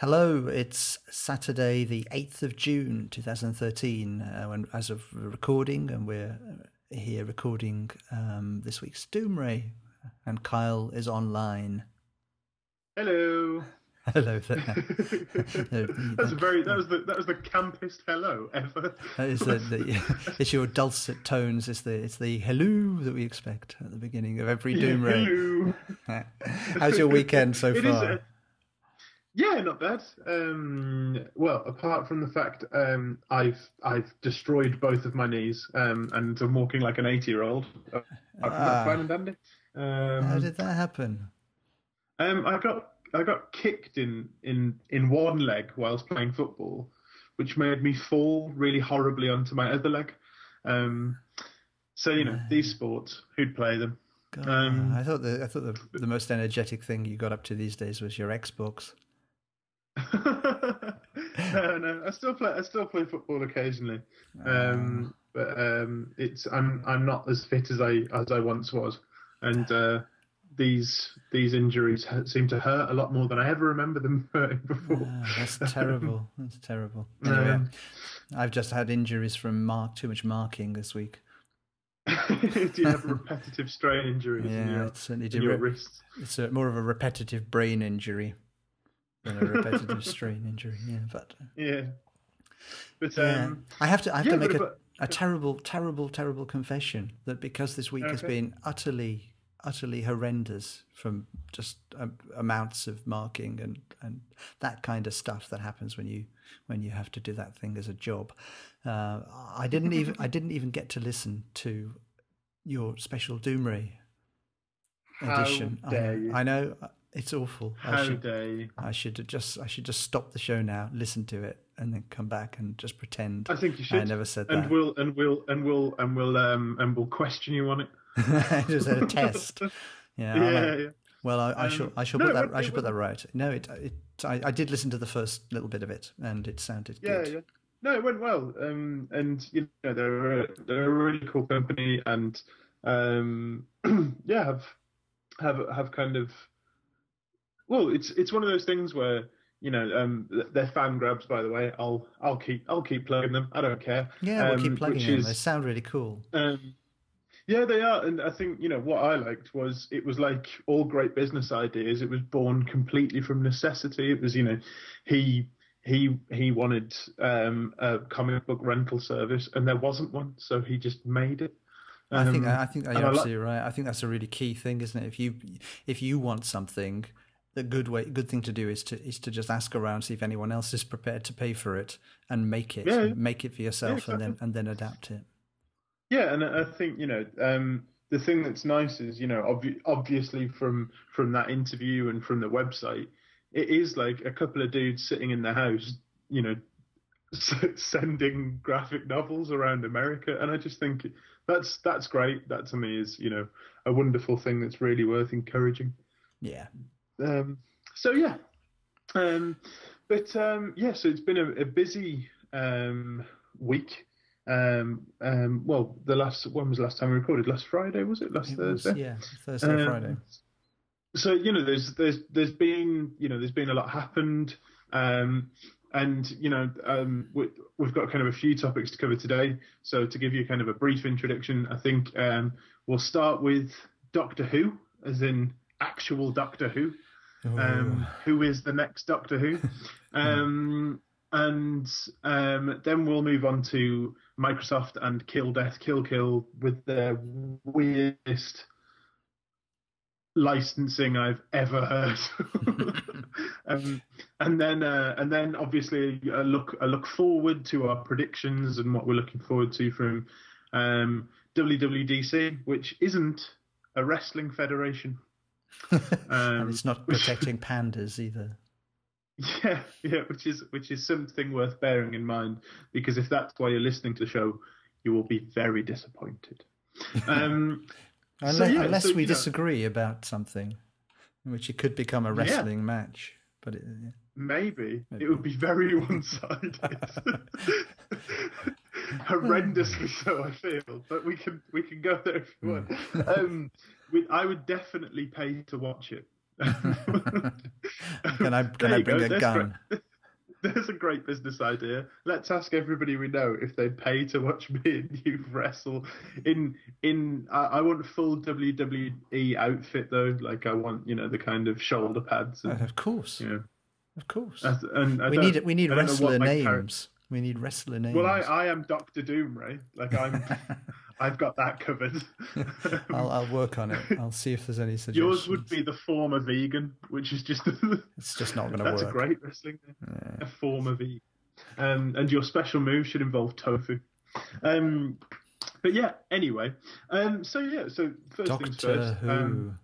Hello, it's Saturday, the 8th of June 2013, uh, when, as of recording, and we're here recording um, this week's Doomray, and Kyle is online. Hello. Hello there. That's very that was the that was the campest hello ever. That is the, the, it's your dulcet tones. It's the it's the hello that we expect at the beginning of every Doomray. Hello. How's your weekend so far? Uh, yeah, not bad. Um, well, apart from the fact um, I've I've destroyed both of my knees um, and I'm walking like an eighty year old. Ah. fine and dandy. Um, How did that happen? Um, I got I got kicked in in in one leg whilst playing football, which made me fall really horribly onto my other leg. Um, so you know these sports, who'd play them? God, Um, I thought the I thought the, the most energetic thing you got up to these days was your Xbox. no, no, I still play. I still play football occasionally, um, but um, it's I'm I'm not as fit as I as I once was, and uh, these these injuries seem to hurt a lot more than I ever remember them hurting before. Ah, that's terrible. That's terrible. Um, Anyway, I've just had injuries from mark too much marking this week. Do you have repetitive strain injuries in Yeah, your, it certainly in did. your Re- wrists? It's a, more of a repetitive brain injury than a repetitive strain injury. Yeah, but Yeah. But yeah. um, I have to. I have yeah, to make a, but- a terrible, terrible, terrible confession that because this week has been utterly, utterly horrendous from just um, amounts of marking and and that kind of stuff that happens when you when you have to do that thing as a job. Uh, I didn't even I didn't even get to listen to your special Doomray edition. I dare know, you. I know uh, it's awful. I how should dare you? I should just I should just stop the show now, listen to it, and then come back and just pretend I think you should. I never said and that. we'll and we'll and we'll and we'll um and we'll question you on it. just a test. Yeah. Yeah, yeah. Well, I, I Um, shall. I shall no, put that. I shall put that right. No, it. It. I, I did listen to the first little bit of it, and it sounded Yeah, good. yeah. No, it went well. Um, and you know they're a, they're a really cool company, and um, yeah, have have have kind of. Well, it's it's one of those things where you know um, they're fan grabs. By the way, I'll I'll keep I'll keep plugging them. I don't care. Yeah, we'll Um, keep plugging them. is- They sound really cool. Um, yeah, they are, and I think you know what I liked was it was like all great business ideas. It was born completely from necessity. It was you know, he he he wanted um, a comic book rental service, and there wasn't one, so he just made it. I think. Um, I think you're I like- absolutely right. I think that's a really key thing, isn't it? If you if you want something, the good way, good thing to do is to is to just ask around, see if anyone else is prepared to pay for it, and make it. Yeah, yeah. Make it for yourself, and then and then adapt it. Yeah, and I think you know um, the thing that's nice is you know obvi- obviously from from that interview and from the website, it is like a couple of dudes sitting in their house, you know, sending graphic novels around America, and I just think that's that's great. That to me is you know a wonderful thing that's really worth encouraging. Yeah. Um, so yeah, um, but um, yeah, so it's been a, a busy um, week. Um, um, well, the last when was the last time we recorded? Last Friday was it? Last It was, Thursday. yeah. Thursday, Friday. So you know, there's there's there's been you know there's been a lot happened, um, and you know um, we, we've got kind of a few topics to cover today. So to give you kind of a brief introduction, I think um, we'll start with Doctor Who, as in actual Doctor Who. Um, who is the next Doctor Who? Um, and um, then we'll move on to Microsoft and Kill Death Kill Kill with their weirdest licensing I've ever heard. um, and then uh, and then obviously a look a look forward to our predictions and what we're looking forward to from um, WWDC, which isn't a wrestling federation. And Um, it's not protecting pandas either. Yeah, yeah, which is which is something worth bearing in mind because if that's why you're listening to the show, you will be very disappointed. Um, Unless, so, yeah, unless so, we you know, disagree about something, in which it could become a wrestling match. But it, maybe it would be very one-sided, horrendously so. I feel, but we can we can go there if you want. Hmm. Um, we, I would definitely pay to watch it. can I can I bring a gun? Great. There's a great business idea. Let's ask everybody we know if they'd pay to watch me and you wrestle. In in, I, I want full WWE outfit though. Like I want, you know, the kind of shoulder pads. And, of course. You know, of course. And we need we need wrestler names. We need wrestler names. Well, I, I am Doctor Doom, Ray. Like I'm, I've got that covered. I'll, I'll work on it. I'll see if there's any suggestions. Yours would be the former vegan, which is just. it's just not going to work. That's a great wrestling. Yeah. A former vegan, um, and your special move should involve tofu. Um, but yeah. Anyway, um, so yeah. So first Doctor things first. Who. Um,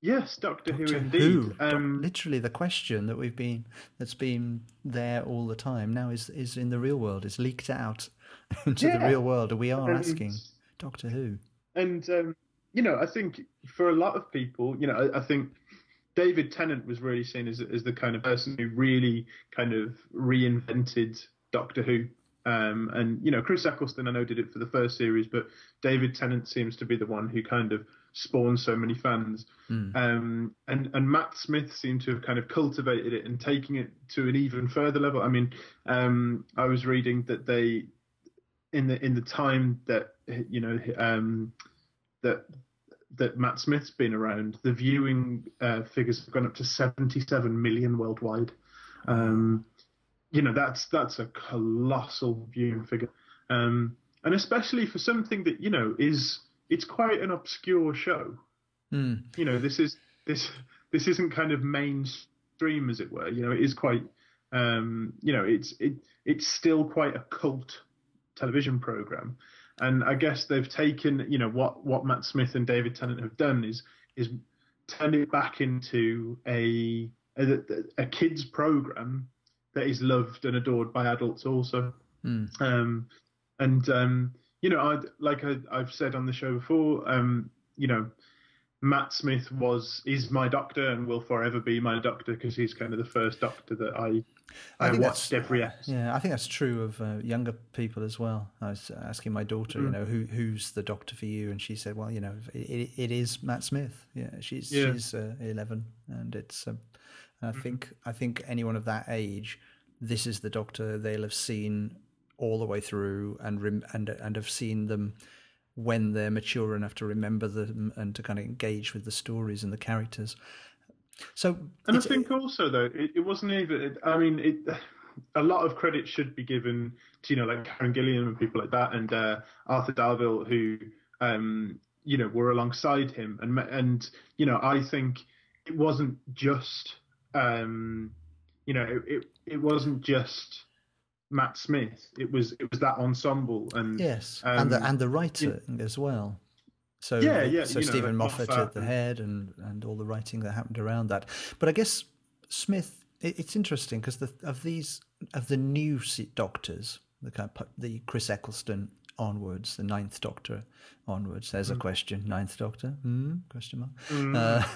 Yes, Doctor, Doctor Who indeed. Who. Um, Literally, the question that we've been that's been there all the time now is is in the real world. Is leaked out into yeah. the real world, and we are and, asking Doctor Who. And um, you know, I think for a lot of people, you know, I, I think David Tennant was really seen as as the kind of person who really kind of reinvented Doctor Who. Um, and you know, Chris Eccleston, I know, did it for the first series, but David Tennant seems to be the one who kind of spawned so many fans. Mm. Um, and and Matt Smith seemed to have kind of cultivated it and taking it to an even further level. I mean, um, I was reading that they in the in the time that you know um, that that Matt Smith's been around, the viewing uh, figures have gone up to 77 million worldwide. Um, you know, that's that's a colossal viewing figure, um, and especially for something that you know is it's quite an obscure show. Mm. You know, this is this this isn't kind of mainstream, as it were. You know, it is quite. Um, you know, it's it it's still quite a cult television program, and I guess they've taken you know what what Matt Smith and David Tennant have done is is turned it back into a a, a kids program that is loved and adored by adults also. Mm. Um, and um, you know, I'd, like I, have said on the show before, um, you know, Matt Smith was is my doctor and will forever be my doctor because he's kind of the first doctor that I I, I watched every episode. Yeah, I think that's true of uh, younger people as well. I was asking my daughter, mm. you know, who who's the doctor for you, and she said, well, you know, it, it is Matt Smith. Yeah, she's yeah. she's uh, eleven, and it's. Uh, I mm-hmm. think I think anyone of that age, this is the doctor they'll have seen all the way through and rem- and and have seen them when they're mature enough to remember them and to kind of engage with the stories and the characters. So, and I think also though it, it wasn't even. I mean, it, a lot of credit should be given to you know like Karen Gillan and people like that, and uh, Arthur Darvill who um, you know were alongside him, and and you know I think it wasn't just um, you know it, it, it wasn't just Matt Smith. It was it was that ensemble and yes, um, and the and the writing as well. So yeah, yeah. So Steven know, Moffat at the head and and all the writing that happened around that. But I guess Smith. It, it's interesting because the of these of the new Doctors, the kind of, the Chris Eccleston onwards, the Ninth Doctor onwards. There's mm. a question. Ninth Doctor? Mm, question mark. Mm. Uh,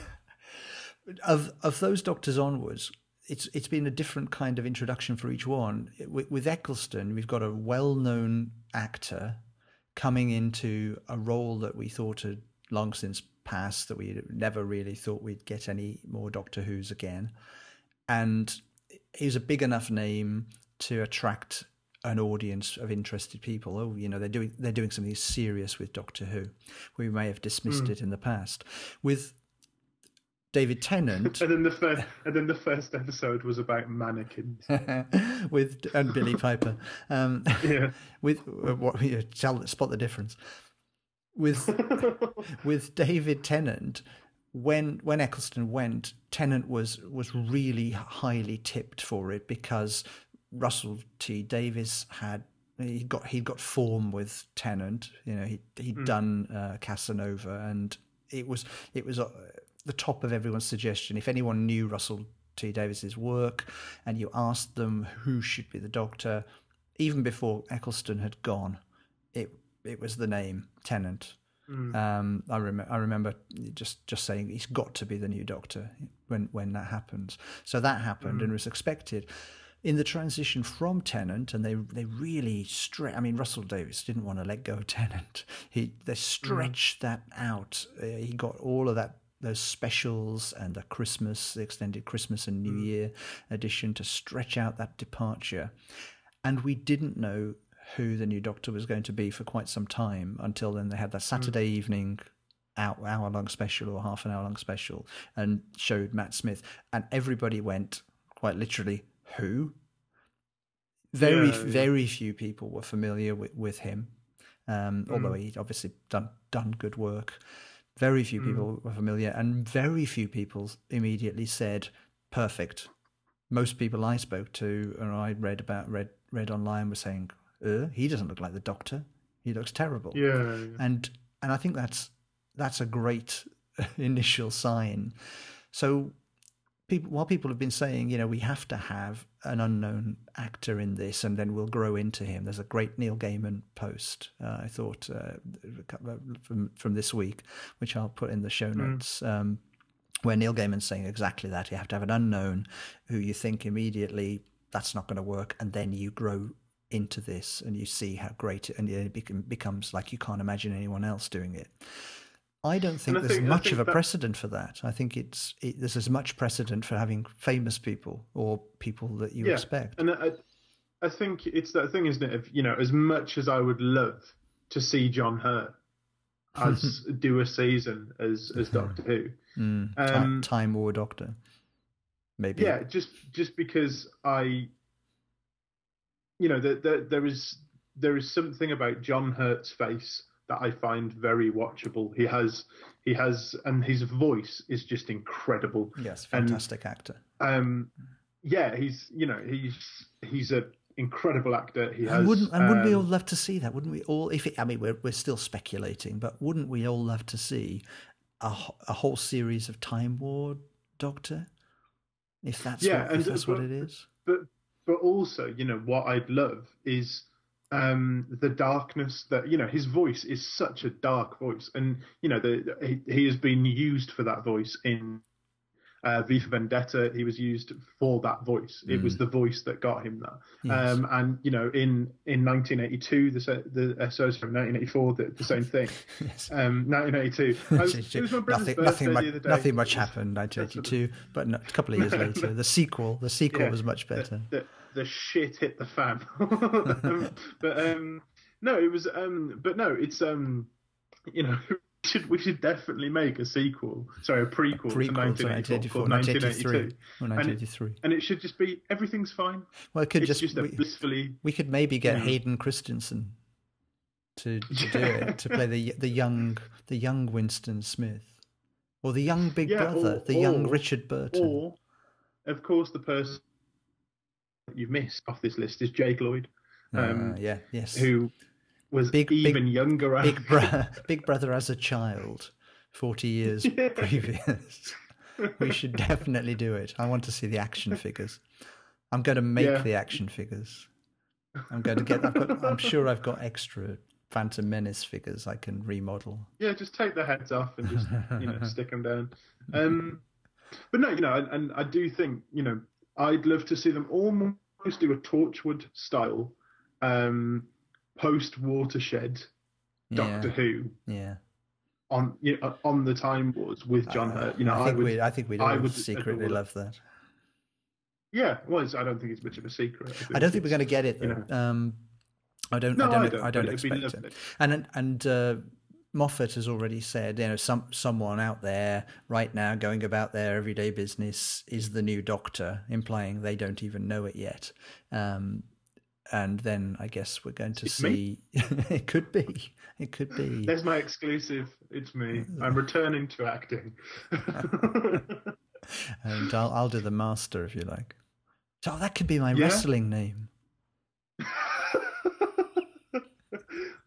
of of those Doctors onwards, it's it's been a different kind of introduction for each one. With, with Eccleston, we've got a well-known actor coming into a role that we thought had long since passed, that we never really thought we'd get any more Doctor Who's again, and he's a big enough name to attract an audience of interested people. Oh, you know, they're doing they're doing something serious with Doctor Who. We may have dismissed mm. it in the past. With David Tennant. and then the first, and then the first episode was about mannequins with and Billie Piper. Um, yeah. With uh, what? You tell, spot the difference. With with David Tennant, when when Eccleston went, Tennant was was really highly tipped for it because Russell T Davies had he got he got form with Tennant. You know he he'd mm. done uh, Casanova, and it was it was. The top of everyone's suggestion. If anyone knew Russell T Davies's work and you asked them who should be the doctor, even before Eccleston had gone, it it was the name Tennant. Mm. Um, I, rem- I remember just, just saying he's got to be the new doctor when when that happens. So that happened mm. and was expected. In the transition from Tennant, and they they really stretch. I mean, Russell Davies didn't want to let go of Tennant. He they mm. stretched mm. that out. Uh, he got all of that those specials and the Christmas, the extended Christmas and New Year edition to stretch out that departure. And we didn't know who the new Doctor was going to be for quite some time until then they had that Saturday evening hour, hour long special or half an hour long special and showed Matt Smith. And everybody went quite literally, who? Very, yeah. very few people were familiar with, with him, um, Mm. although he'd obviously done done good work. Very few Mm. people were familiar, and very few people immediately said, "Perfect." Most people I spoke to and I read about read read online were saying, uh, "He doesn't look like the Doctor. He looks terrible." Yeah, yeah. and and I think that's that's a great initial sign. So people, while people have been saying, you know, we have to have an unknown actor in this, and then we'll grow into him. There's a great Neil Gaiman post uh, I thought uh, a couple of- from from this week, which I'll put in the show notes. Um, where Neil Gaiman's saying exactly that. You have to have an unknown who you think immediately that's not going to work, and then you grow into this and you see how great it and it becomes like you can't imagine anyone else doing it. I don't think I there's think- much think of a that- precedent for that. I think it's it, there's as much precedent for having famous people or people that you yeah. expect. And I, I think it's that thing, isn't it? Of you know, as much as I would love to see John Hurt as do a season as as Doctor Who, Mm, Um, Time War Doctor, maybe. yeah, just just because I, you know, there, there there is there is something about John Hurt's face that I find very watchable. He has he has and his voice is just incredible. Yes, And- fantastic actor. Um, yeah, he's you know he's he's a incredible actor. He has And wouldn't and wouldn't we um, all love to see that? Wouldn't we all? If it, I mean, we're we're still speculating, but wouldn't we all love to see a, a whole series of Time War Doctor? If that's Yeah, what, and if that's what it is. but but also you know what I'd love is um the darkness that you know his voice is such a dark voice and you know the he, he has been used for that voice in uh, V for Vendetta he was used for that voice it was the voice that got him that Yes. um and you know in in 1982 the the uh, sorry, sorry, 1984 the, the same thing Yes. um 1982 was, it was my brother's nothing, nothing, much, the other day. nothing much happened. 1982, but no, a couple of years later, the sequel, the sequel Yeah. was much better. the, the shit hit the fan. um, but um, no, it was. Um, but no, it's. Um, you know, we should we should definitely make a sequel. Sorry, a prequel, to Prequel to 1984 1984, called 1983, 1982, or and it, 1983. and it should just be everything's fine. Well, it could It's just, just, we, blissfully. we could maybe get. Hayden Christensen to, to do it to play the the young the young Winston Smith or the young Big Yeah, Brother, or- the young Richard Burton. Or, of course, the person you've missed off this list is Jake Lloyd, um, Uh, yeah, yes. who was Big- big- even younger. Big, bro- Big Brother as a child, 40 years Yeah. previous. we should definitely do it. I want to see the action figures. I'm going to make Yeah. the action figures. I'm going to get. I've got, I'm sure I've got extra Phantom Menace figures I can remodel. Yeah, just take the heads off and just you know stick them down. Um, but no, you know, and, and I do think you know I'd love to see them almost do a Torchwood style um, post Watershed Doctor yeah, Who yeah. on you know, on the Time Wars with John Uh, Hurt. You know, I I, think would. we. I think we'd I would secretly adore love that. Yeah, well, it's, I don't think it's much of a secret. I don't think we're going to get it you though. Um, I don't. No, I don't. I I don't, don't, it'd be expect it. And and uh, Moffat has already said, you know, some someone out there right now going about their everyday business is the new Doctor, implying they don't even know it yet. Um, and then I guess we're going to It's see. it could be. It could be. There's my exclusive. It's me. I'm returning to acting. And I'll I'll do the master if you like. So that could be my Yeah? wrestling name.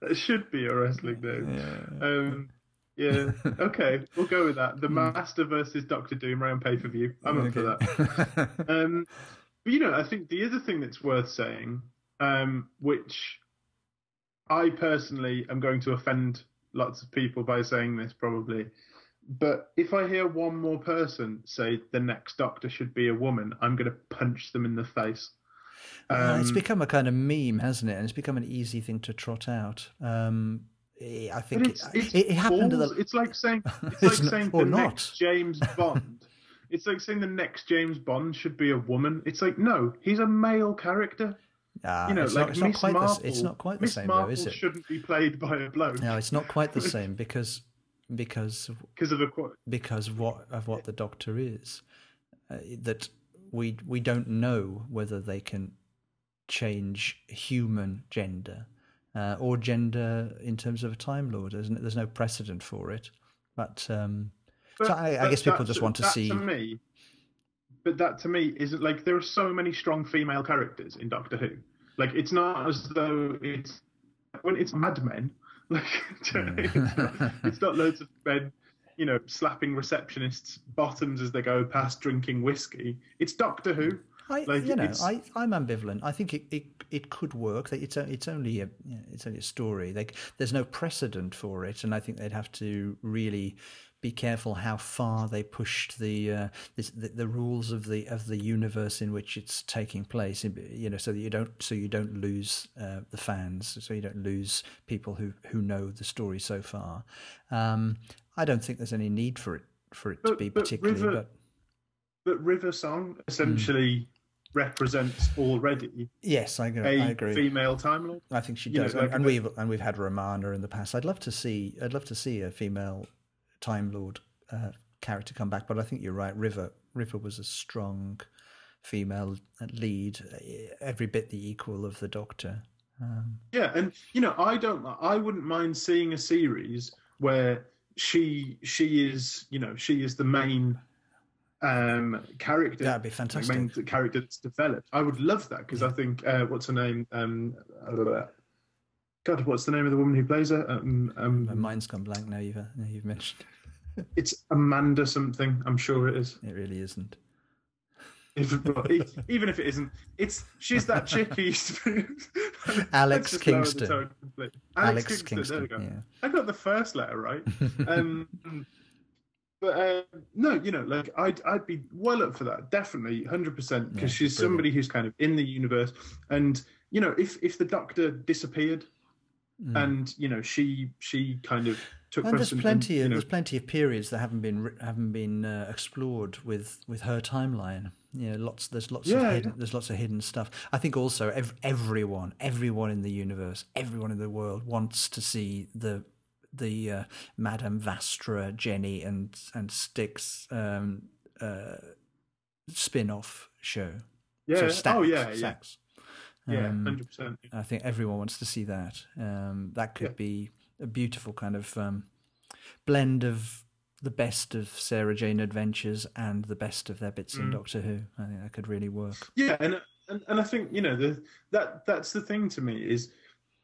that should be a wrestling name. Yeah. Um, yeah. Okay, we'll go with that. The Master versus Doctor Doom round pay per view. I'm up for that. Um, but you know, I think the other thing that's worth saying, um, which I personally am going to offend lots of people by saying this probably, but if I hear one more person say the next Doctor should be a woman, I'm going to punch them in the face. Uh, it's Um, become a kind of meme, hasn't it? And it's become an easy thing to trot out. Um, I think it's, it's it, it, happened to the. It's like saying it's like it's saying the not. next James Bond. it's like saying the next James Bond should be a woman. It's like no, he's a male character. Uh, you know, like not, Miss Marple. The, it's not quite the Miss same, though, is it? Shouldn't be played by a bloke. No, it's not quite the same because because because of the because of what of what the Doctor is. Uh, that we we don't know whether they can change human gender uh, or gender in terms of a Time Lord. There's there's no precedent for it, but, um, but so I, I guess people just want to see. To me, but that to me isn't like there are so many strong female characters in Doctor Who. Like it's not as though it's when it's Mad Men. Like it's, not, it's not loads of men you know, slapping receptionists' bottoms as they go past drinking whiskey. It's Doctor Who. I, like, you know, I, I'm ambivalent. I think it, it, it could work. It's it's only a you know, it's only a story. Like there's no precedent for it, and I think they'd have to really be careful how far they pushed the, uh, this, the, the rules of the of the universe in which it's taking place. You know, so that you don't so you don't lose uh, the fans, so you don't lose people who who know the story so far. Um, I don't think there's any need for it for it but, to be particularly. River, but, but River Song essentially. Mm represents already. Yes, I agree. A I agree. female Time Lord. I think she does, know, like and, we've and we've had Romana in the past. I'd love to see. I'd love to see a female Time Lord uh, character come back, but I think you're right. River River was a strong female lead, every bit the equal of the Doctor. Um, yeah, and you know, I don't. I wouldn't mind seeing a series where she she is you know she is the main um, character. That'd be fantastic. Main character that's developed. I would love that because yeah. I think uh, what's her name? Um, God, what's the name of the woman who plays her? Um, um, My mind's gone blank now. You've uh, now you've mentioned. it's Amanda something. I'm sure it is. It really isn't. If, even if it isn't, it's she's that chick who used to Alex Kingston. Alex, Alex Kingston. Kingston. There we go. Yeah. I got the first letter right. Um, but uh, no, you know, like I'd I'd be well up for that, definitely, hundred percent, because yeah, she's brilliant. somebody who's kind of in the universe, and you know, if if the Doctor disappeared, mm. and you know, she she kind of took. And there's plenty and, of know, there's plenty of periods that haven't been haven't been uh, explored with with her timeline. You know, lots there's lots yeah, of hidden, yeah. there's lots of hidden stuff. I think also ev- everyone everyone in the universe, everyone in the world wants to see the the uh, Madame Vastra, Jenny, and and Strax um, uh, spin-off show. Yeah. So oh yeah. Yeah. Yeah. Um, hundred percent. I think everyone wants to see that. Um, that could yeah. be a beautiful kind of um, blend of the best of Sarah Jane Adventures and the best of their bits mm. in Doctor Who. I think that could really work. Yeah, and and, and I think you know the, that that's the thing to me is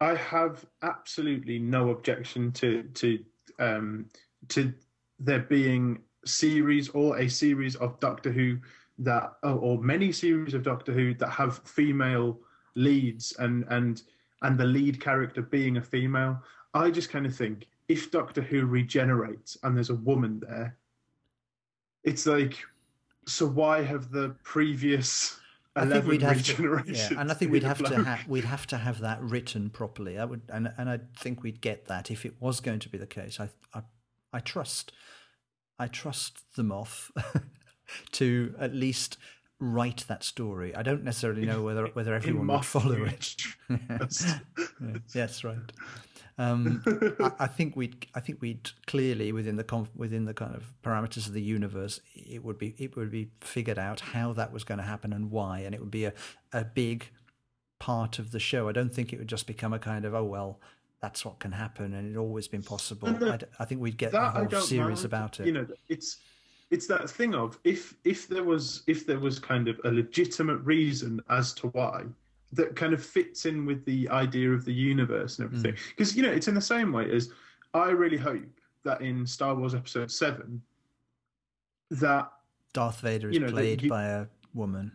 I have absolutely no objection to to um, to there being series or a series of Doctor Who that or, many series of Doctor Who that have female leads and and and the lead character being a female. I just kind of think if Doctor Who regenerates and there's a woman there, it's like, so why have the previous I think we'd have to, yeah, and I think we'd have to ha- we'd have to have that written properly. I would, and and I think we'd get that if it was going to be the case. I I, I trust, I trust the Moff to at least write that story. I don't necessarily know whether whether everyone would follow it. yes, right. Um, I, I, think we'd I think we'd clearly within the conf, within the kind of parameters of the universe, it would be it would be figured out how that was going to happen and why, and it would be a a big part of the show. I don't think it would just become a kind of oh well that's what can happen and it's always been possible. I, I, think we'd get a whole series mind. about it. You know, it's it's that thing of if if there was if there was kind of a legitimate reason as to why that kind of fits in with the idea of the universe and everything. Because mm. you know, it's in the same way as I really hope that in Star Wars Episode Seven, that Darth Vader is you know, played you... by a woman.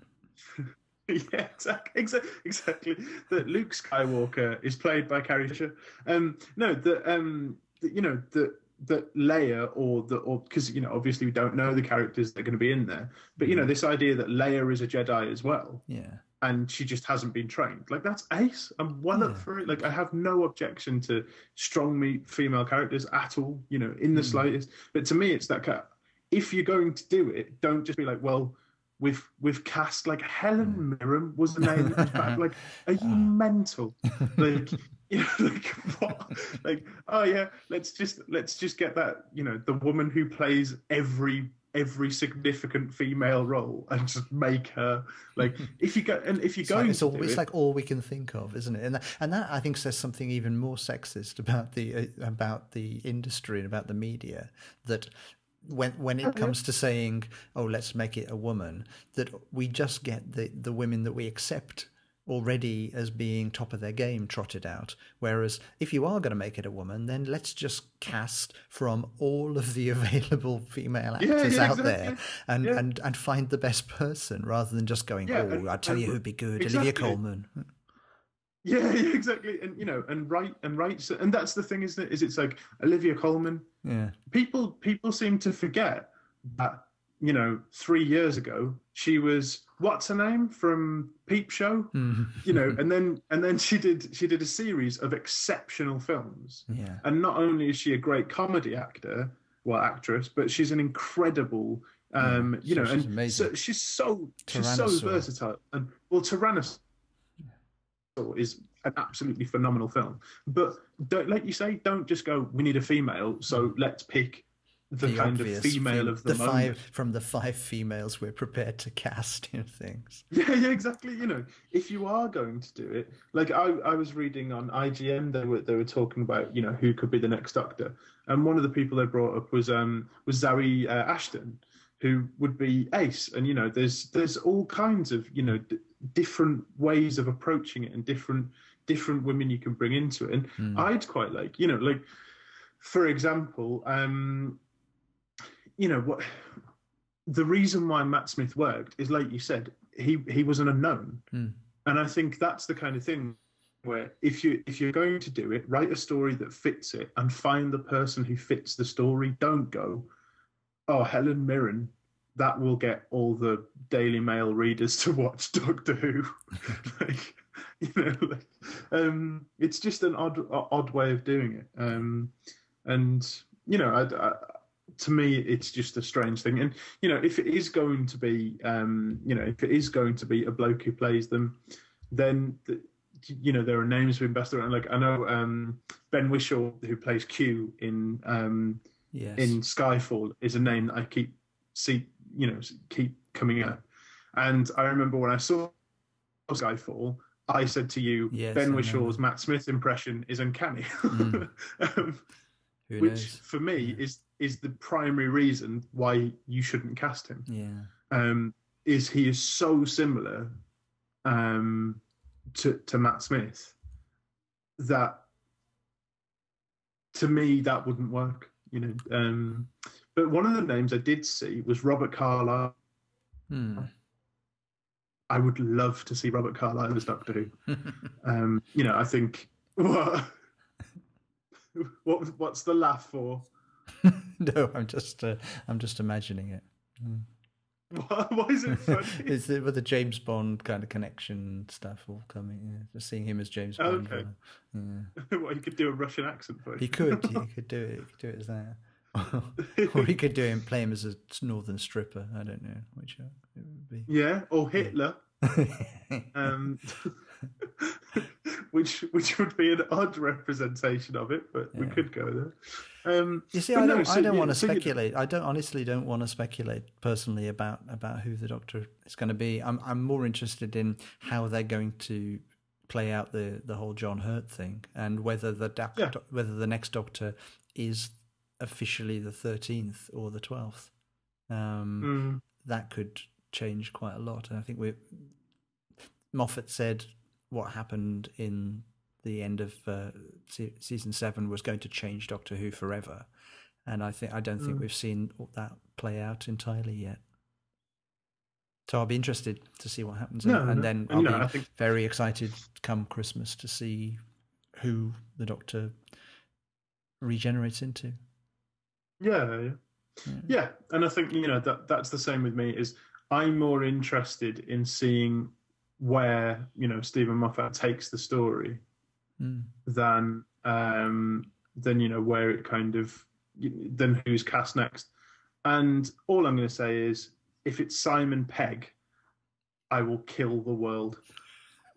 yeah, exactly, exactly, exactly. That Luke Skywalker is played by Carrie Fisher. Um, no, that um, that, you know that that Leia or the or because you know obviously we don't know the characters that are going to be in there, but you know mm. this idea that Leia is a Jedi as well. Yeah and she just hasn't been trained. Like that's ace. I'm well Yeah. up for it. Like I have no objection to strong me- female characters at all. You know, in the Mm. slightest. But to me, it's that kind. If you're going to do it, don't just be like, well. We've we've cast like Helen Mirren was the name that was back. Like, are you mental? Like, you know, like what? Like, oh yeah, let's just let's just get that. You know, the woman who plays every every significant female role and just make her like if you go and if you're It's like, it's, all, it's it, like all we can think of, isn't it? And that, and that I think says something even more sexist about the uh, about the industry and about the media. That when when it comes to saying, "Oh, let's make it a woman," that we just get the the women that we accept already as being top of their game trotted out. Whereas if you are going to make it a woman, then let's just cast from all of the available female actors yeah, out exactly. there and, Yeah. and and find the best person rather than just going, Yeah, "Oh, I'll tell you who'd be good, Olivia exactly. Colman." yeah, yeah, exactly, and you know, and right and right, so, and that's the thing, isn't it? Is it's like Olivia Colman. Yeah. People people seem to forget that you know three years ago she was what's her name from Peep Show. Mhm. You know, and then and then she did she did a series of exceptional films. Yeah. And not only is she a great comedy actor, well, actress, but she's an incredible, um, you know, she's and amazing. so she's so she's so versatile. And well, Tyrannosaur is an absolutely phenomenal film. But don't, like you say, don't just go. We need a female, so let's pick the, kind of female fem- of the, the moment. five from the five females we're prepared to cast in things. Yeah, yeah, exactly. You know, if you are going to do it, like I, I was reading on IGN, they were they were talking about you know who could be the next Doctor, and one of the people they brought up was um was Zoe uh, Ashton, who would be Ace, and you know there's there's all kinds of you know d- different ways of approaching it and different different women you can bring into it, and Hmm. I'd quite like you know like for example um you know what the reason why Matt Smith worked is like you said, he he was an unknown, Hmm. and I think that's the kind of thing where if you if you're going to do it, write a story that fits it and find the person who fits the story. Don't go, oh Helen Mirren, that will get all the Daily Mail readers to watch Doctor Who. like, you know, like, um, it's just an odd odd way of doing it, um, and you know, I, I, to me, it's just a strange thing. And you know, if it is going to be, um, you know, if it is going to be a bloke who plays them, then the, you know there are names being passed around. Like I know um, Ben Whishaw, who plays Q in um, Yes. in Skyfall, is a name that I keep see, you know, keep coming up. And I remember when I saw Skyfall, I said to you, Yes, Ben. Whishaw's Matt Smith impression is uncanny. Mm. um, Who which knows? for me is is the primary reason why you shouldn't cast him. Yeah. Um, is he is so similar um, to to Matt Smith that to me that wouldn't work. You know, um, but one of the names I did see was Robert Carlyle. Hmm. I would love to see Robert Carlyle as Doctor Who. Um, you know, I think what what's the laugh for? no, I'm just uh, I'm just imagining it. Why, why is it funny? Is it with the James Bond kind of connection stuff all coming? Yeah. Just seeing him as James Bond. Okay. yeah. what you could do a Russian accent for? He could. He could do it. He could do it as that. or he could do him play him as a northern stripper. I don't know which it would be. Yeah, or Hitler. Um, which which would be an odd representation of it, but we could go there. Um, You see, I don't. so, I don't yeah, want to so, you speculate. I don't honestly don't want to speculate personally about about who the Doctor is going to be. I'm I'm more interested in how they're going to play out the the whole John Hurt thing and whether the doc, Yeah. whether the next Doctor is officially the thirteenth or the twelfth. Um, mm, that could change quite a lot. And I think we Moffat said what happened in the end of uh, se- season seven was going to change Doctor Who forever, and I think I don't think Mm. we've seen that play out entirely yet. So I'll be interested to see what happens, No, and, and no. then I'll know, be think- very excited come Christmas to see who the Doctor regenerates into. yeah, yeah, Yeah. yeah, and I think you know that that's the same with me. Is I'm more interested in seeing where you know Steven Moffat takes the story Mm. than um, than you know where it kind of than who's cast next. And all I'm going to say is, if it's Simon Pegg, I will kill the world.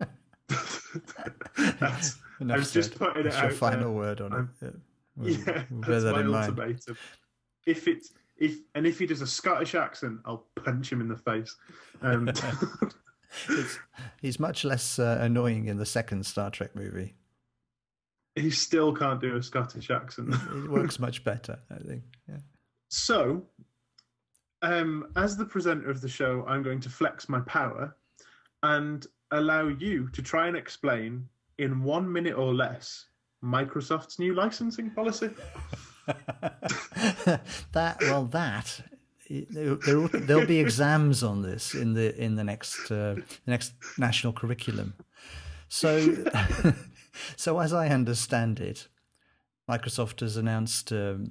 That's, Enough I was just said. putting it your out final there. word on I'm- it. Yeah. We'll, yeah, we'll bear that's that my in mind. ultimatum. If it's if and if he does a Scottish accent, I'll punch him in the face. Um, he's much less uh, annoying in the second Star Trek movie. he still can't do a Scottish accent. It works much better, I think. Yeah. So, um, as the presenter of the show, I'm going to flex my power and allow you to try and explain in one minute or less Microsoft's new licensing policy. that well, that there, there, there'll be exams on this in the in the next uh, the next national curriculum. So, so as I understand it, Microsoft has announced um,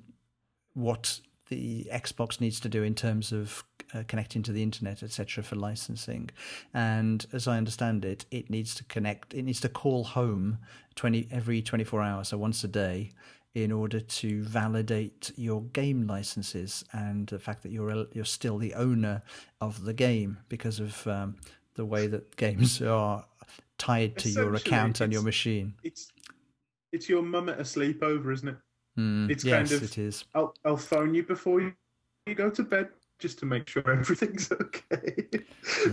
what the Xbox needs to do in terms of uh, connecting to the internet, etc., for licensing. And as I understand it, it needs to connect. It needs to call home twenty every twenty four hours, so once a day, in order to validate your game licenses and the fact that you're you're still the owner of the game because of um, the way that games are tied to your account and your machine. It's it's your mum at a sleepover, isn't it? Mm, it's yes, kind of- it is. I'll I'll phone you before you, you go to bed just to make sure everything's okay.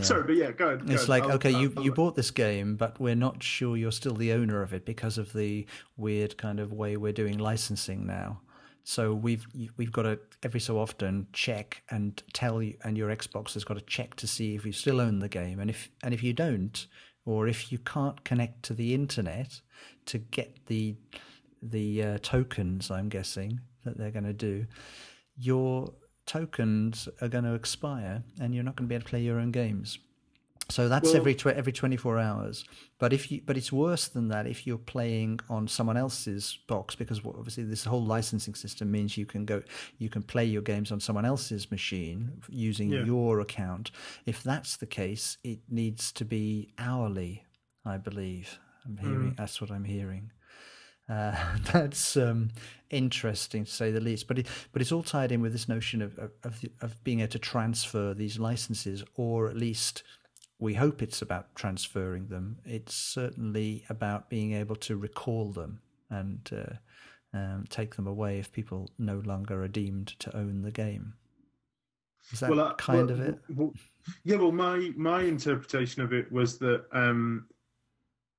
Sorry, but yeah, go ahead. go It's ahead. like I'll- okay, you I'll- you bought this game, but we're not sure you're still the owner of it because of the weird kind of way we're doing licensing now. So we've we've got to every so often check and tell you, and your Xbox has got to check to see if you still own the game, and if and if you don't, or if you can't connect to the internet to get the the uh, tokens, I'm guessing that they're going to do, your tokens are going to expire, and you're not going to be able to play your own games. So that's Well- every tw- every 24 hours. But if you but it's worse than that if you're playing on someone else's box because obviously this whole licensing system means you can go you can play your games on someone else's machine using Yeah. your account. If that's the case, it needs to be hourly, I believe. I'm mm. hearing that's what I'm hearing. Uh, that's um, interesting to say the least. But it, but it's all tied in with this notion of of, of, being able to transfer these licenses, or at least we hope it's about transferring them. It's certainly about being able to recall them and uh, um, take them away if people no longer are deemed to own the game. Is that uh, kind well, of it? well, yeah, well, my my interpretation of it was that um,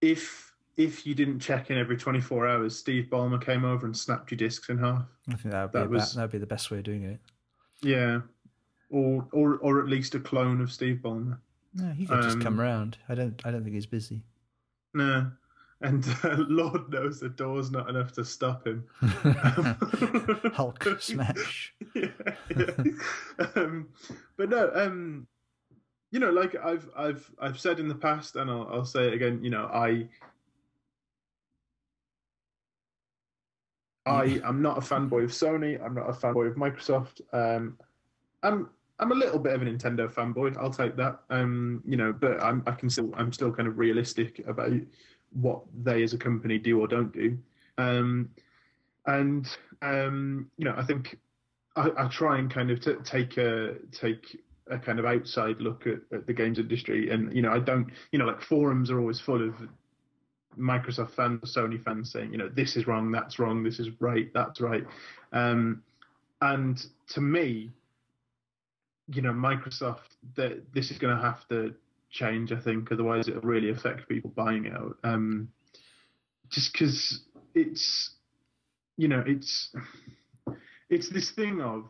if if you didn't check in every 24 hours, Steve Ballmer came over and snapped your discs in half. I think that would be that about, was- that would be the best way of doing it. Yeah, or or or at least a clone of Steve Ballmer. No, he could just come Um, round. I don't. I don't think he's busy. No. And uh, Lord knows the door's not enough to stop him. Hulk smash. yeah, yeah. um, but no, um, you know, like I've I've I've said in the past, and I'll, I'll say it again. You know, I I am not a fanboy of Sony. I'm not a fanboy of Microsoft. Um, I'm I'm a little bit of a Nintendo fanboy. I'll take that. Um, you know, but I'm I can still I'm still kind of realistic about what they as a company do or don't do. Um, and um, you know, I think I, I try and kind of t- take a take a kind of outside look at, at the games industry, and you know, I don't, you know, like forums are always full of Microsoft fans, Sony fans saying, you know, this is wrong, that's wrong, this is right, that's right, um, and to me, you know, Microsoft, that this is going to have to change, I think, otherwise it'll really affect people buying it out. Um, just because it's, you know, it's it's this thing of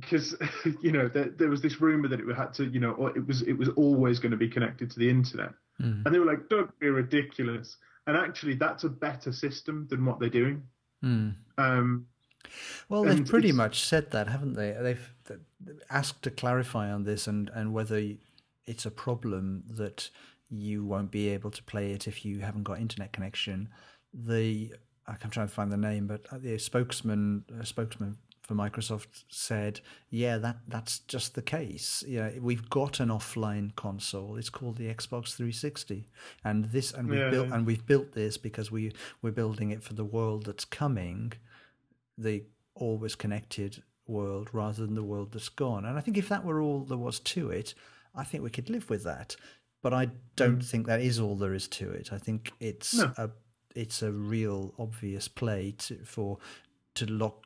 because you know there, there was this rumor that it had to you know or it was it was always going to be connected to the internet Mm. and they were like don't be ridiculous and actually that's a better system than what they're doing Mm. um Well, they've pretty much said that, haven't they? They've th- asked to clarify on this and, and whether it's a problem that you won't be able to play it if you haven't got internet connection. The I'm trying to find the name, but the spokesman, a spokesman for Microsoft said, "Yeah, that that's just the case. Yeah, we've got an offline console. It's called the Xbox 360, and this and we've Yeah, built and we've built this because we we're building it for the world that's coming, the always connected world rather than the world that's gone. And I think if that were all there was to it, I think we could live with that. But I don't mm. think that is all there is to it. I think it's No. a it's a real obvious play to, for to lock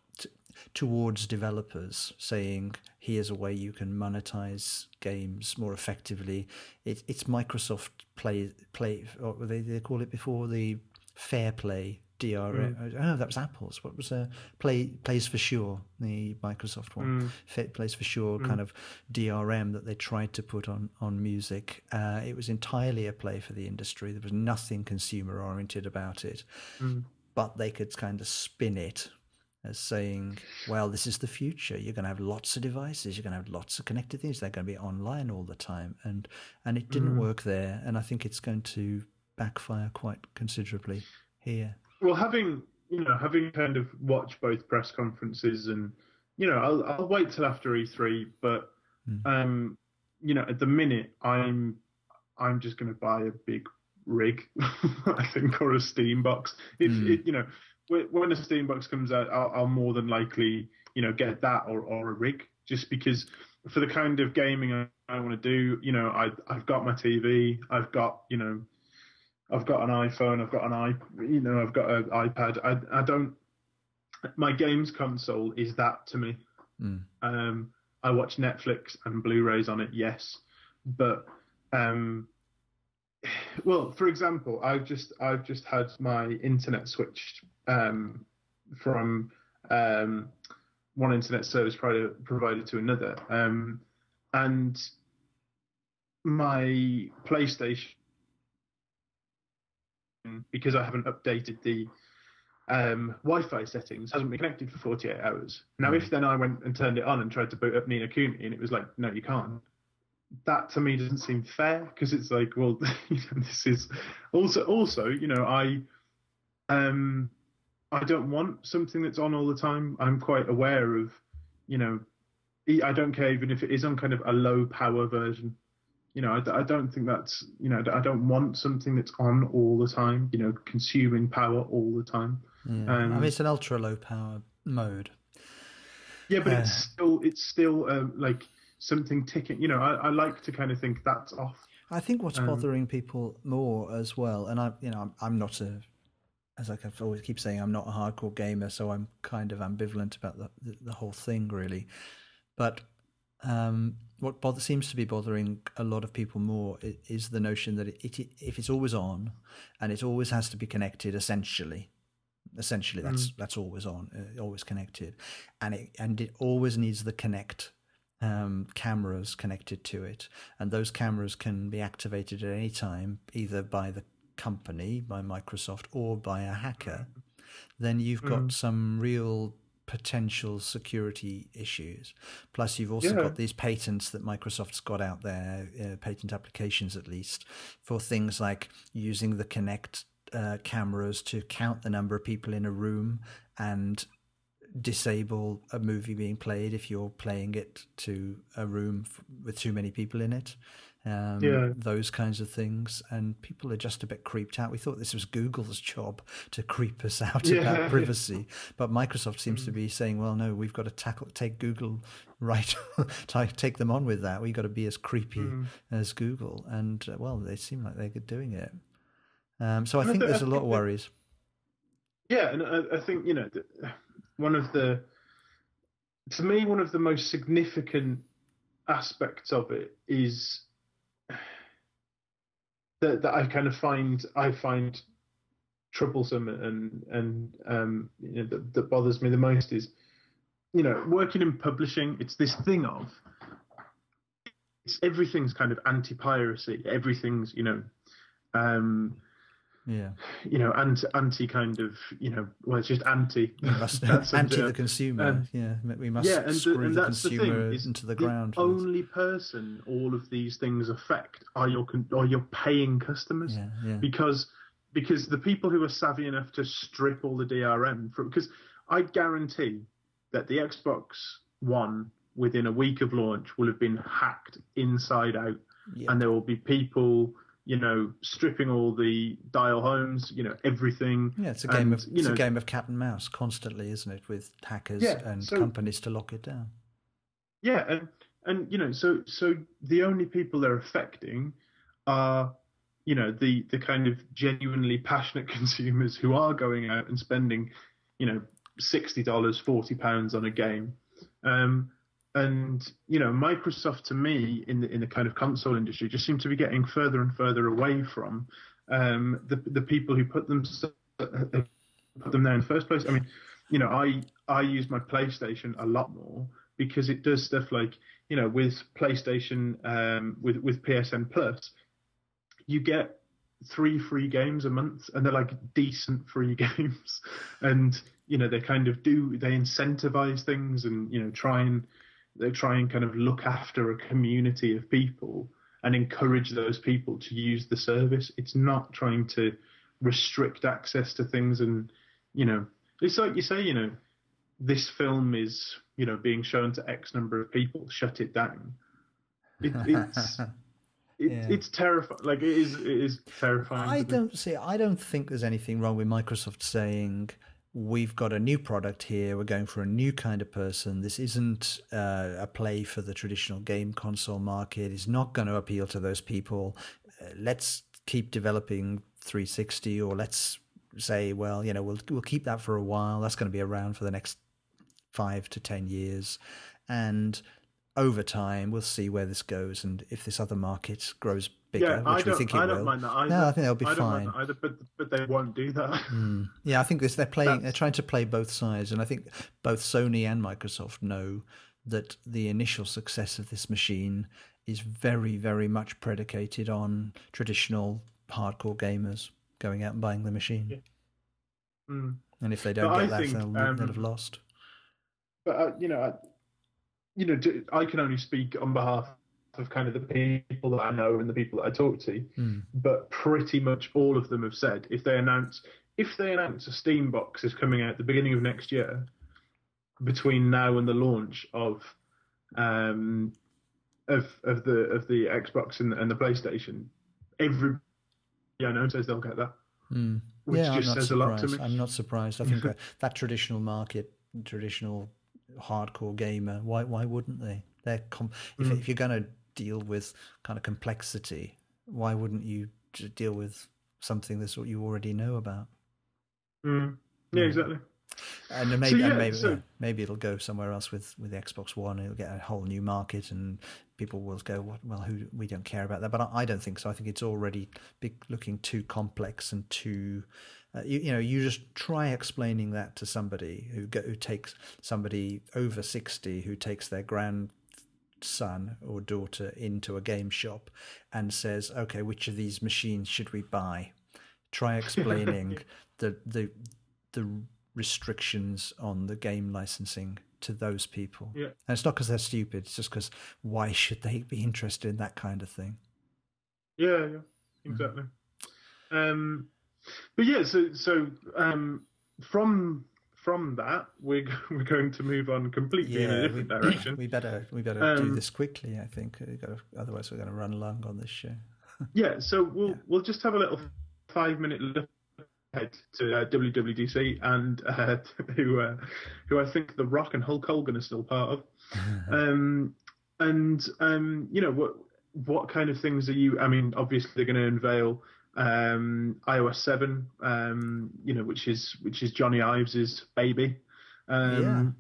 towards developers saying here's a way you can monetize games more effectively it, it's microsoft play play or they, they call it before the fair play DRM. Oh, that was Apple's. What was uh, play plays for sure? The Microsoft one, Fa- plays for sure, kind of DRM that they tried to put on on music. Uh, it was entirely a play for the industry. There was nothing consumer oriented about it, but they could kind of spin it as saying, "Well, this is the future. You're going to have lots of devices. You're going to have lots of connected things. They're going to be online all the time." And and it didn't mm. work there. And I think it's going to backfire quite considerably here. Well, having you know, having kind of watched both press conferences, and you know, I'll I'll wait till after E3, but mm. um, you know, at the minute, I'm I'm just going to buy a big rig, I think, or a Steam box. If mm. it, you know, when a Steam box comes out, I'll, I'll more than likely you know get that or or a rig, just because for the kind of gaming I, I want to do, you know, I I've got my TV, I've got you know. I've got an iPhone, I've got an i, you know, I've got an iPad. I, I don't. My games console is that to me. Um, I watch Netflix and Blu-rays on it, yes, but um, well, for example, I've just I've just had my internet switched um, from um, one internet service provider, provider to another, um, and my PlayStation because I haven't updated the um, Wi-Fi settings hasn't been connected for 48 hours. Now, if then I went and turned it on and tried to boot up Ni no Kuni and it was like, no, you can't. That to me doesn't seem fair because it's like, well, you know, this is also also, you know, I um I don't want something that's on all the time. I'm quite aware of, you know, I don't care even if it is on kind of a low power version you know, I, I, don't think that's, you know, I don't want something that's on all the time, you know, consuming power all the time. Yeah. Um, I mean, it's an ultra low power mode. Yeah, but uh, it's still, it's still um, like something ticking. You know, I, I, like to kind of think that's off. I think what's um, bothering people more as well, and I, you know, I'm, I'm not a, as I always keep saying, I'm not a hardcore gamer, so I'm kind of ambivalent about the the, the whole thing, really. But um, what bother, seems to be bothering a lot of people more is the notion that it, it, if it's always on and it always has to be connected essentially essentially that's mm. that's always on uh, always connected and it and it always needs the connect um, cameras connected to it and those cameras can be activated at any time either by the company by microsoft or by a hacker then you've got mm. some real potential security issues. Plus, you've also yeah. got these patents that Microsoft's got out there, uh, patent applications at least, for things like using the Kinect uh, cameras to count the number of people in a room and disable a movie being played if you're playing it to a room f- with too many people in it. Um, yeah. those kinds of things. And people are just a bit creeped out. We thought this was Google's job to creep us out Yeah. about privacy, but Microsoft seems to be saying, "Well, no, we've got to tackle take Google right, ta- take them on with that. We've got to be as creepy as Google." And uh, well, they seem like they're doing it. Um, so I think there's a lot of worries. Yeah, and I, I think you know, one of the, to me, one of the most significant aspects of it is that that I kind of find I find troublesome and and um, you know, that, that bothers me the most is, you know, working in publishing. It's this thing of, it's everything's kind of anti-piracy. Everything's you know. Um, Yeah, you know, anti, anti kind of, you know, well, it's just anti. must anti the consumer. um, yeah, we must yeah, and, the, screw and the that's the consumer thing. Into the the ground. for this. only person all of these things affect are your are your paying customers Yeah, yeah. because because the people who are savvy enough to strip all the DRM from because I guarantee that the Xbox One within a week of launch will have been hacked inside out, Yeah. and there will be people, you know, stripping all the dial homes, you know, everything. Yeah, it's a game and, of you it's know, a game of cat and mouse constantly, isn't it? With hackers Yeah, and so- companies to lock it down. Yeah, and and you know, so so the only people they're affecting are, you know, the the kind of genuinely passionate consumers who are going out and spending, you know, sixty dollars, forty pounds on a game. Um, and you know, Microsoft to me in the in the kind of console industry just seem to be getting further and further away from um, the the people who put them put them there in the first place. I mean, you know, I I use my PlayStation a lot more because it does stuff like you know with PlayStation um, with with PSN Plus, you get three free games a month, and they're like decent free games, and you know they kind of do they incentivize things and you know try and they try and kind of look after a community of people and encourage those people to use the service. It's not trying to restrict access to things and you know it's like you say you know this film is you know being shown to X number of people, shut it down. It, it's it, Yeah. it's terrifying. Like it is it is terrifying. I don't see. I don't think there's anything wrong with Microsoft saying we've got a new product here. We're going for a new kind of person. This isn't uh, a play for the traditional game console market. It's not going to appeal to those people. Uh, let's keep developing 360, or let's say, well, you know, we'll we'll keep that for a while. That's going to be around for the next five to ten years, and over time we'll see where this goes and if this other market grows bigger, Yeah, I which we don't. think it I don't will. mind that either. No, I think they'll be I don't fine. either, but but they won't do that. Mm. Yeah, I think this, they're playing. That's- They're trying to play both sides, and I think both Sony and Microsoft know that the initial success of this machine is very, very much predicated on traditional hardcore gamers going out and buying the machine. Mm. And if they don't But get I that, think, they'll, they'll um, have lost. But uh, you know, I, you know, I can only speak on behalf of kind of the people that I know and the people that I talk to. Mm. But pretty much all of them have said if they announce if they announce a Steam box is coming out at the beginning of next year, between now and the launch of um of of the of the Xbox and, and the PlayStation, every yeah, no know says they'll get that. Mm. Which yeah, just I'm not says a lot to surprised. me. I'm not surprised. I think that, that traditional market, traditional hardcore gamer, why why wouldn't they? They're com- if, Mm. if you're going to deal with kind of complexity, why wouldn't you deal with something that's what you already know about? Mm. Yeah, exactly. And maybe, yeah, and maybe, so- yeah, maybe it'll go somewhere else with with the Xbox One. It'll get a whole new market, and people will go, "What? Well, who? We don't care about that." But I, I don't think so. I think it's already big, looking too complex and too. Uh, you, you know, you just try explaining that to somebody who go, who takes somebody over sixty who takes their grandson or daughter into a game shop and says, "Okay, which of these machines should we buy?" Try explaining the the the restrictions on the game licensing to those people. Yeah. And it's not because they're stupid. It's just because why should they be interested in that kind of thing? Yeah, yeah, exactly. Um, but yeah, so so um, from from that, we're we're going to move on completely in a we, different direction. we better we better do Um, this quickly. I think otherwise we're going to run long on this show. Yeah, so we'll Yeah. we'll just have a little five minute look ahead to uh, WWDC and uh, who uh, who I think The Rock and Hulk Hogan are still part of. Um, and um, you know what what kind of things are you? I mean, obviously they're going to unveil um, iOS seven, um, you know, which is which is Johnny Ives's baby. Um,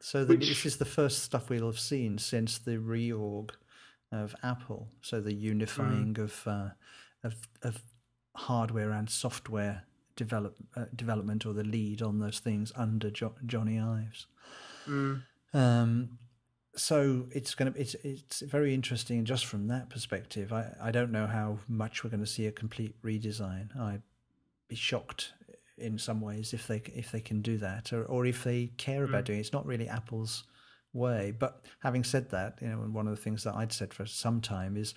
So the, which- this is the first stuff we'll have seen since the reorg of Apple. So the unifying Mm. of, uh, of of hardware and software develop uh, development or the lead on those things under jo- Johnny Ives. mm, Um, so it's going to it's it's very interesting just from that perspective. I I don't know how much we're going to see a complete redesign. I'd be shocked in some ways if they if they can do that or or if they care about Mm. doing it. It's not really Apple's way. But having said that, you know, and one of the things that I'd said for some time is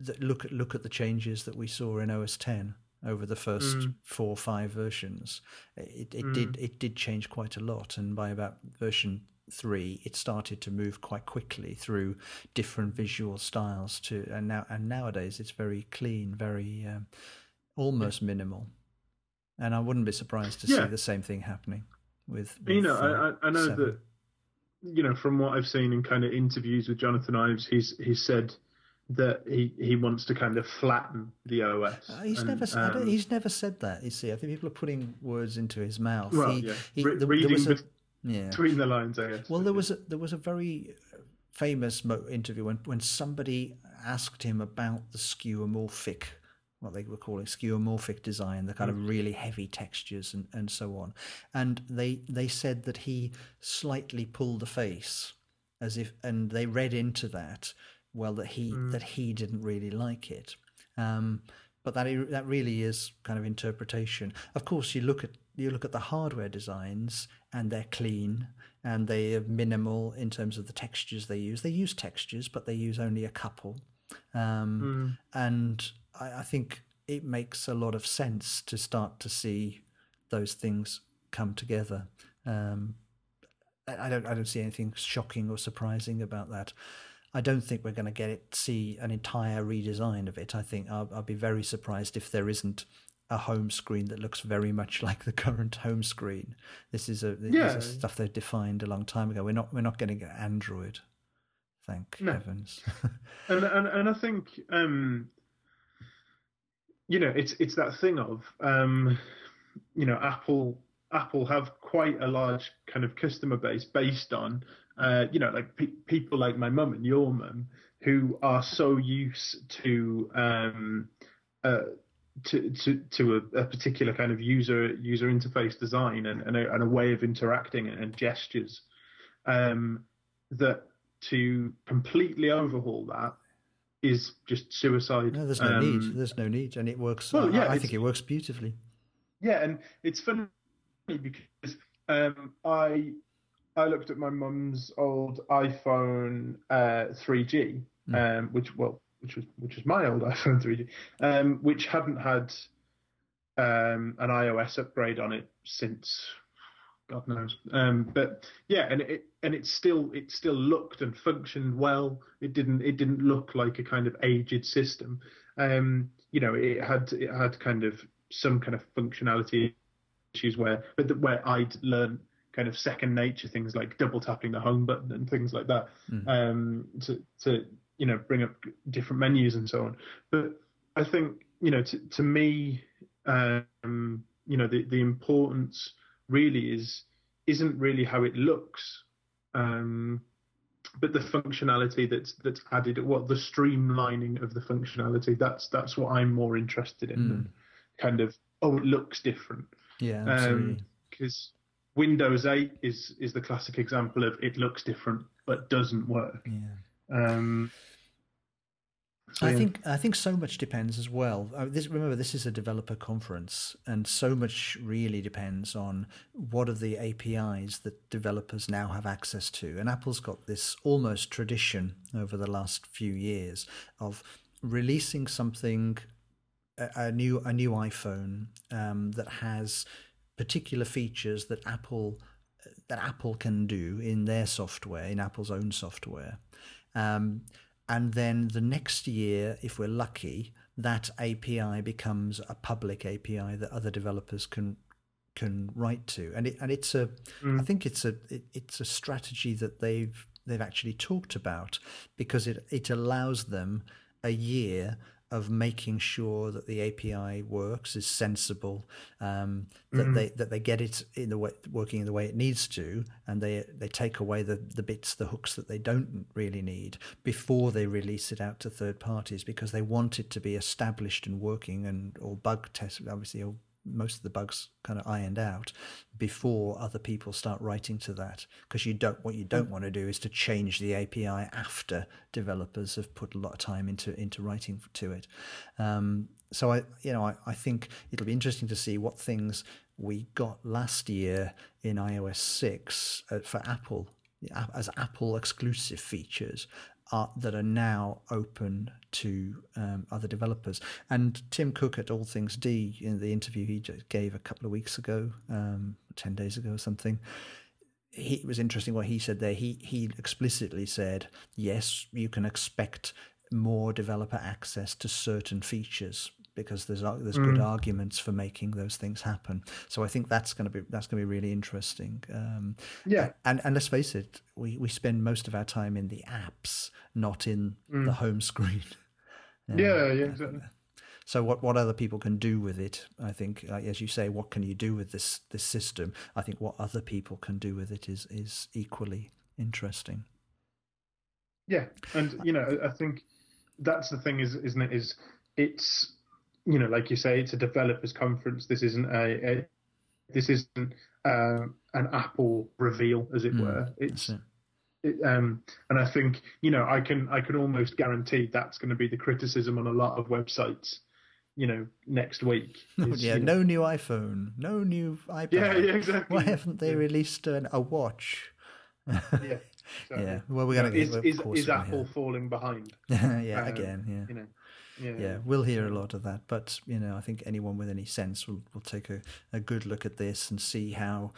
that look at look at the changes that we saw in OS 10 over the first mm. four or five versions. It, it mm. did it did change quite a lot, and by about version three, it started to move quite quickly through different visual styles. To and now and nowadays, it's very clean, very um, almost minimal. And I wouldn't be surprised to yeah. see the same thing happening with. with you know, uh, I, iOS seven. that you know from what I've seen in kind of interviews with Jonathan Ives, he's he's said that he, he wants to kind of flatten the OS. Uh, he's and, never said um, he's never said that. You see, I think people are putting words into his mouth. Well, he, yeah. He, Re- there, reading there a, yeah. between the lines, I guess. Well, there was a, there was a very famous interview when when somebody asked him about the skeuomorphic what they were calling skeuomorphic design, the kind of mm. really heavy textures and, and so on. And they they said that he slightly pulled the face as if and they read into that well that he mm. that he didn't really like it. Um, but that that really is kind of interpretation. Of course, you look at you look at the hardware designs and they're clean and they are minimal in terms of the textures they use. They use textures, but they use only a couple. Um, mm. And I, I, think it makes a lot of sense to start to see those things come together. Um, I don't I don't see anything shocking or surprising about that. I don't think we're going to get it see an entire redesign of it. I think I'll, I'll, be very surprised if there isn't a home screen that looks very much like the current home screen. This is a this yeah. is stuff they defined a long time ago. We're not we're not getting Android, thank no. heavens. and, and and I think um, you know it's it's that thing of um, you know Apple Apple have quite a large kind of customer base based on uh, you know, like pe- people like my mum and your mum who are so used to um, uh, to to, to a, a, particular kind of user user interface design and, and, a, and a way of interacting and gestures um, that to completely overhaul that is just suicide. No, there's no um, need. There's no need, and it works. Well, yeah, I, I think it works beautifully. Yeah, and it's funny because um, I I looked at my mum's old iPhone uh, 3G, mm. um, which well, which was which was my old iPhone 3G, um, which hadn't had um, an iOS upgrade on it since God knows. Um, but yeah, and it and it still it still looked and functioned well. It didn't it didn't look like a kind of aged system. Um, you know, it had it had kind of some kind of functionality issues where but where I'd learned kind of second nature things like double tapping the home button and things like that mm. um, to to you know bring up different menus and so on. But I think you know to to me um, you know the the importance really is isn't really how it looks. Um, but the functionality that's that's added, what the streamlining of the functionality, that's that's what I'm more interested in. Mm. Kind of, oh, it looks different. Yeah. Because Windows 8 is is the classic example of it looks different but doesn't work. Yeah. Um, so, I yeah. think I think so much depends as well. Uh, this, remember, this is a developer conference, and so much really depends on what are the APIs that developers now have access to. And Apple's got this almost tradition over the last few years of releasing something, a, a new a new iPhone um, that has particular features that Apple that Apple can do in their software, in Apple's own software. Um, and then the next year, if we're lucky, that API becomes a public API that other developers can can write to. And it and it's a mm. I think it's a it, it's a strategy that they've they've actually talked about because it it allows them a year of making sure that the API works is sensible, um, that mm-hmm. they that they get it in the way working in the way it needs to, and they they take away the the bits, the hooks that they don't really need before they release it out to third parties because they want it to be established and working and or bug test obviously or most of the bugs kind of ironed out before other people start writing to that because you don't what you don't want to do is to change the API after developers have put a lot of time into into writing to it. Um, so I you know I, I think it'll be interesting to see what things we got last year in iOS 6 uh, for Apple as Apple exclusive features are, that are now open to um, other developers. And Tim Cook at All Things D, in the interview he just gave a couple of weeks ago, um, 10 days ago or something, he, it was interesting what he said there. He, he explicitly said, yes, you can expect more developer access to certain features because there's there's mm. good arguments for making those things happen. So I think that's going to be that's going to be really interesting. Um, yeah, and and let's face it, we we spend most of our time in the apps, not in mm. the home screen. yeah, yeah, exactly. So what, what other people can do with it, I think, uh, as you say, what can you do with this this system? I think what other people can do with it is is equally interesting. Yeah, and you know, I think that's the thing, is isn't it? Is it's you know, like you say, it's a developers conference. This isn't a, a this isn't uh, an Apple reveal, as it mm, were. It's it. It, um, and I think you know I can I can almost guarantee that's going to be the criticism on a lot of websites. You know, next week. Is, yeah, you know, no new iPhone, no new iPad. Yeah, yeah, exactly. Why haven't they released an, a watch? yeah. Exactly. Yeah. Well, we're going to. Is, is, is Apple falling behind? yeah, um, again. Yeah. You know yeah, yeah, we'll hear a lot of that. But you know, I think anyone with any sense will will take a, a good look at this and see how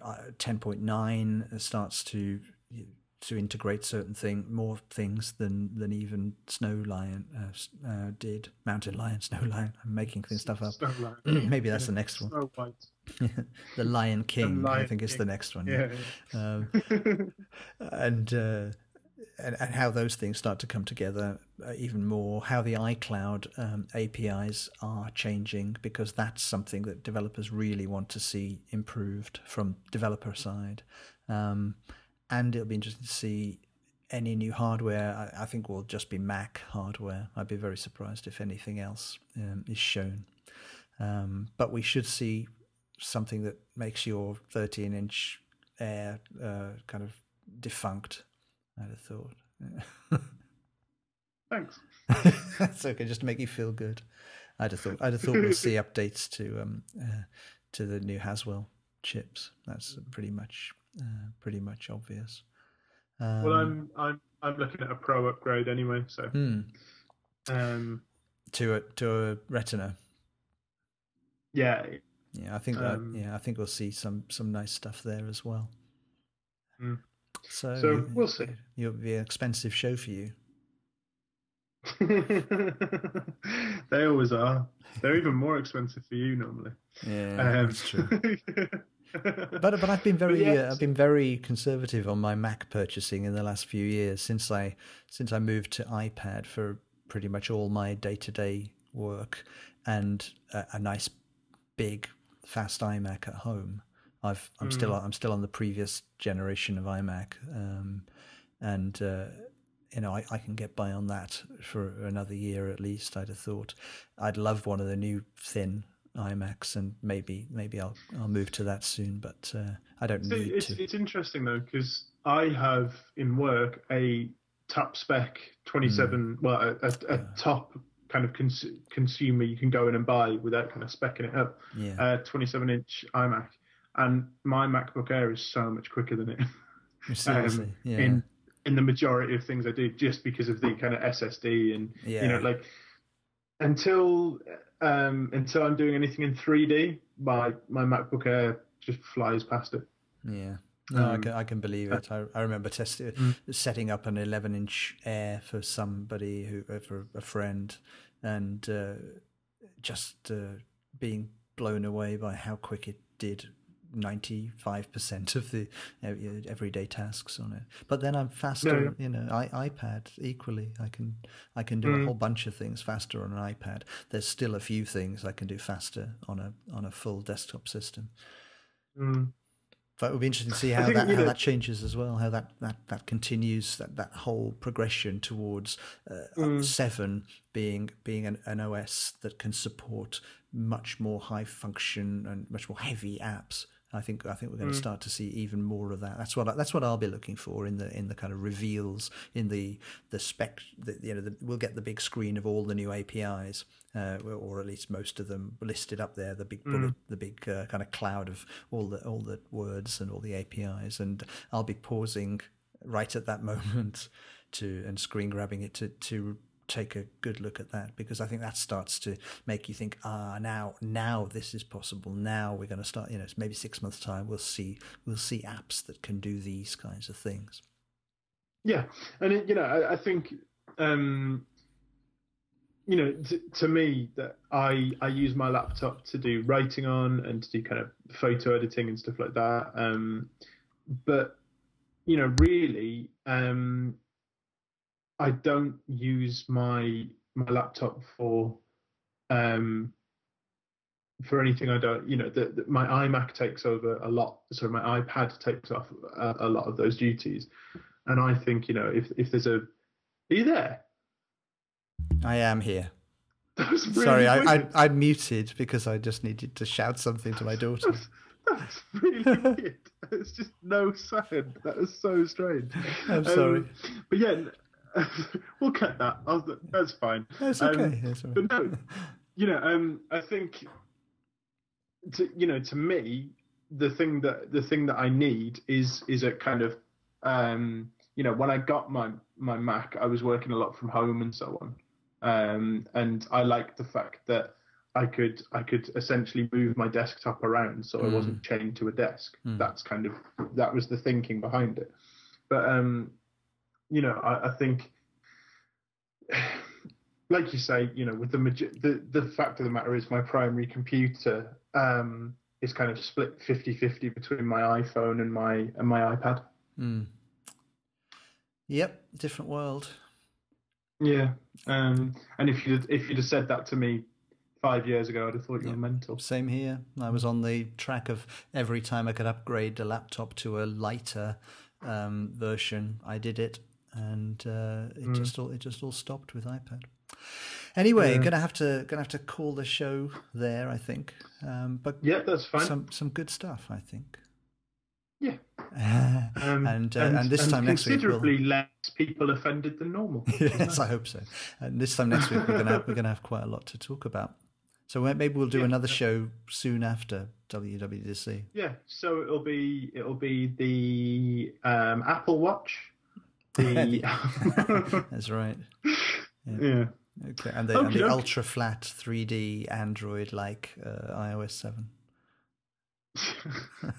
uh, ten point nine starts to to integrate certain thing more things than than even Snow Lion uh, uh, did. Mountain Lion, Snow Lion. I'm making things stuff up. Maybe that's the next one. the Lion King, the Lion I think, King. is the next one. Yeah. yeah. Um, and uh, and, and how those things start to come together uh, even more, how the iCloud um, APIs are changing, because that's something that developers really want to see improved from developer side. Um, and it'll be interesting to see any new hardware. I, I, think will just be Mac hardware. I'd be very surprised if anything else um, is shown. Um, but we should see something that makes your 13 inch Air uh, kind of defunct I'd have thought. Thanks. That's okay, just to make you feel good. I'd have thought. I'd have thought we'll see updates to um uh, to the new Haswell chips. That's pretty much uh, pretty much obvious. Um, well, I'm I'm I'm looking at a Pro upgrade anyway. So, hmm. um, to a to a Retina. Yeah. Yeah, I think that. Um, yeah, I think we'll see some some nice stuff there as well. Mm. So, so we'll see. It'll be an expensive show for you. they always are. They're even more expensive for you normally. Yeah, um, that's true. but but I've been very uh, I've been very conservative on my Mac purchasing in the last few years since I since I moved to iPad for pretty much all my day to day work and a, a nice big fast iMac at home. I've I'm mm. still I'm still on the previous generation of iMac, um, and uh, you know I, I can get by on that for another year at least. I'd have thought I'd love one of the new thin iMacs, and maybe maybe I'll I'll move to that soon. But uh, I don't so need it's, to. It's interesting though because I have in work a top spec 27, mm. well a, a, top kind of cons- consumer you can go in and buy without kind of specking it up. Yeah. Uh, 27 inch iMac and my MacBook Air is so much quicker than it. um, yeah. In in the majority of things I do, just because of the kind of SSD and yeah. you know, like until um, until I'm doing anything in 3D, my my MacBook Air just flies past it. Yeah. No, um, I, can, I can believe it. I, I remember testing, mm. setting up an 11 inch Air for somebody who, uh, for a friend, and uh, just uh, being blown away by how quick it did 95% of the everyday tasks on it. But then I'm faster, yeah. you know, I, iPad equally. I can I can do mm. a whole bunch of things faster on an iPad. There's still a few things I can do faster on a on a full desktop system. Mm. But it would be interesting to see how that how know, that changes as well. How that, that, that continues that, that whole progression towards uh, mm. seven being being an, an OS that can support much more high function and much more heavy apps I think I think we're going mm. to start to see even more of that. That's what I, that's what I'll be looking for in the in the kind of reveals in the the spec. The, you know, the, we'll get the big screen of all the new APIs, uh, or at least most of them listed up there. The big bullet, mm. the big uh, kind of cloud of all the all the words and all the APIs, and I'll be pausing right at that moment to and screen grabbing it to to take a good look at that because I think that starts to make you think, ah, now now this is possible. Now we're going to start. You know, maybe six months time we'll see we'll see apps that can do these kinds of things. Yeah, and it, you know, I, I think um, you know, t- to me, that I I use my laptop to do writing on and to do kind of photo editing and stuff like that. Um, but you know, really, um, I don't use my my laptop for um, for anything I don't, you know, the, the, my iMac takes over a lot. So my iPad takes off a, a, lot of those duties. And I think, you know, if if there's a, are you there? I am here. Really Sorry, I, I, I muted because I just needed to shout something to my daughter. That's really weird. It's just no sound. That is so strange. I'm sorry. Um, but yeah, we'll cut that. Was, that's fine. That's okay. Um, that's but no, you know, um, I think, to, you know, to me, the thing that the thing that I need is is a kind of, um, you know, when I got my my Mac, I was working a lot from home and so on, um, and I like the fact that I could I could essentially move my desktop around so mm. I wasn't chained to a desk. Mm. That's kind of that was the thinking behind it. But um, you know, I, I think, like you say, you know, with the the the fact of the matter is, my primary computer um, is kind of split 50-50 between my iPhone and my and my iPad. Mm. Yep, different world. Yeah, um, and if you if you'd have said that to me five years ago, I'd have thought you yep. were mental. Same here. I was on the track of every time I could upgrade a laptop to a lighter um, version, I did it and uh, it mm. just all it just all stopped with iPad. Anyway, yeah. gonna have to gonna have to call the show there, I think. Um, but yeah, that's fine. Some some good stuff, I think. Yeah. um, and, uh, and, and this and time next week, considerably we'll... less people offended than normal. yes, I hope so. And this time next week, we're gonna have, we're gonna have quite a lot to talk about. So maybe we'll do yeah. another show soon after WWDC. Yeah. So it'll be it'll be the um, Apple Watch the... That's right. Yeah. yeah. Okay, and the, okay, and the okay. ultra flat 3D Android like uh, iOS 7.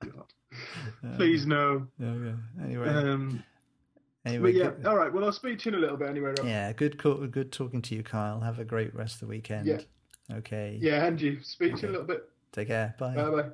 God. Please no. Okay. Anyway. Um, anyway, yeah. Good. All right. Well, I'll speak to you in a little bit anyway. Rob. Yeah. Good. Good talking to you, Kyle. Have a great rest of the weekend. Yeah. Okay. Yeah, and you. Speak okay. to you a little bit. Take care. Bye. Bye. Bye.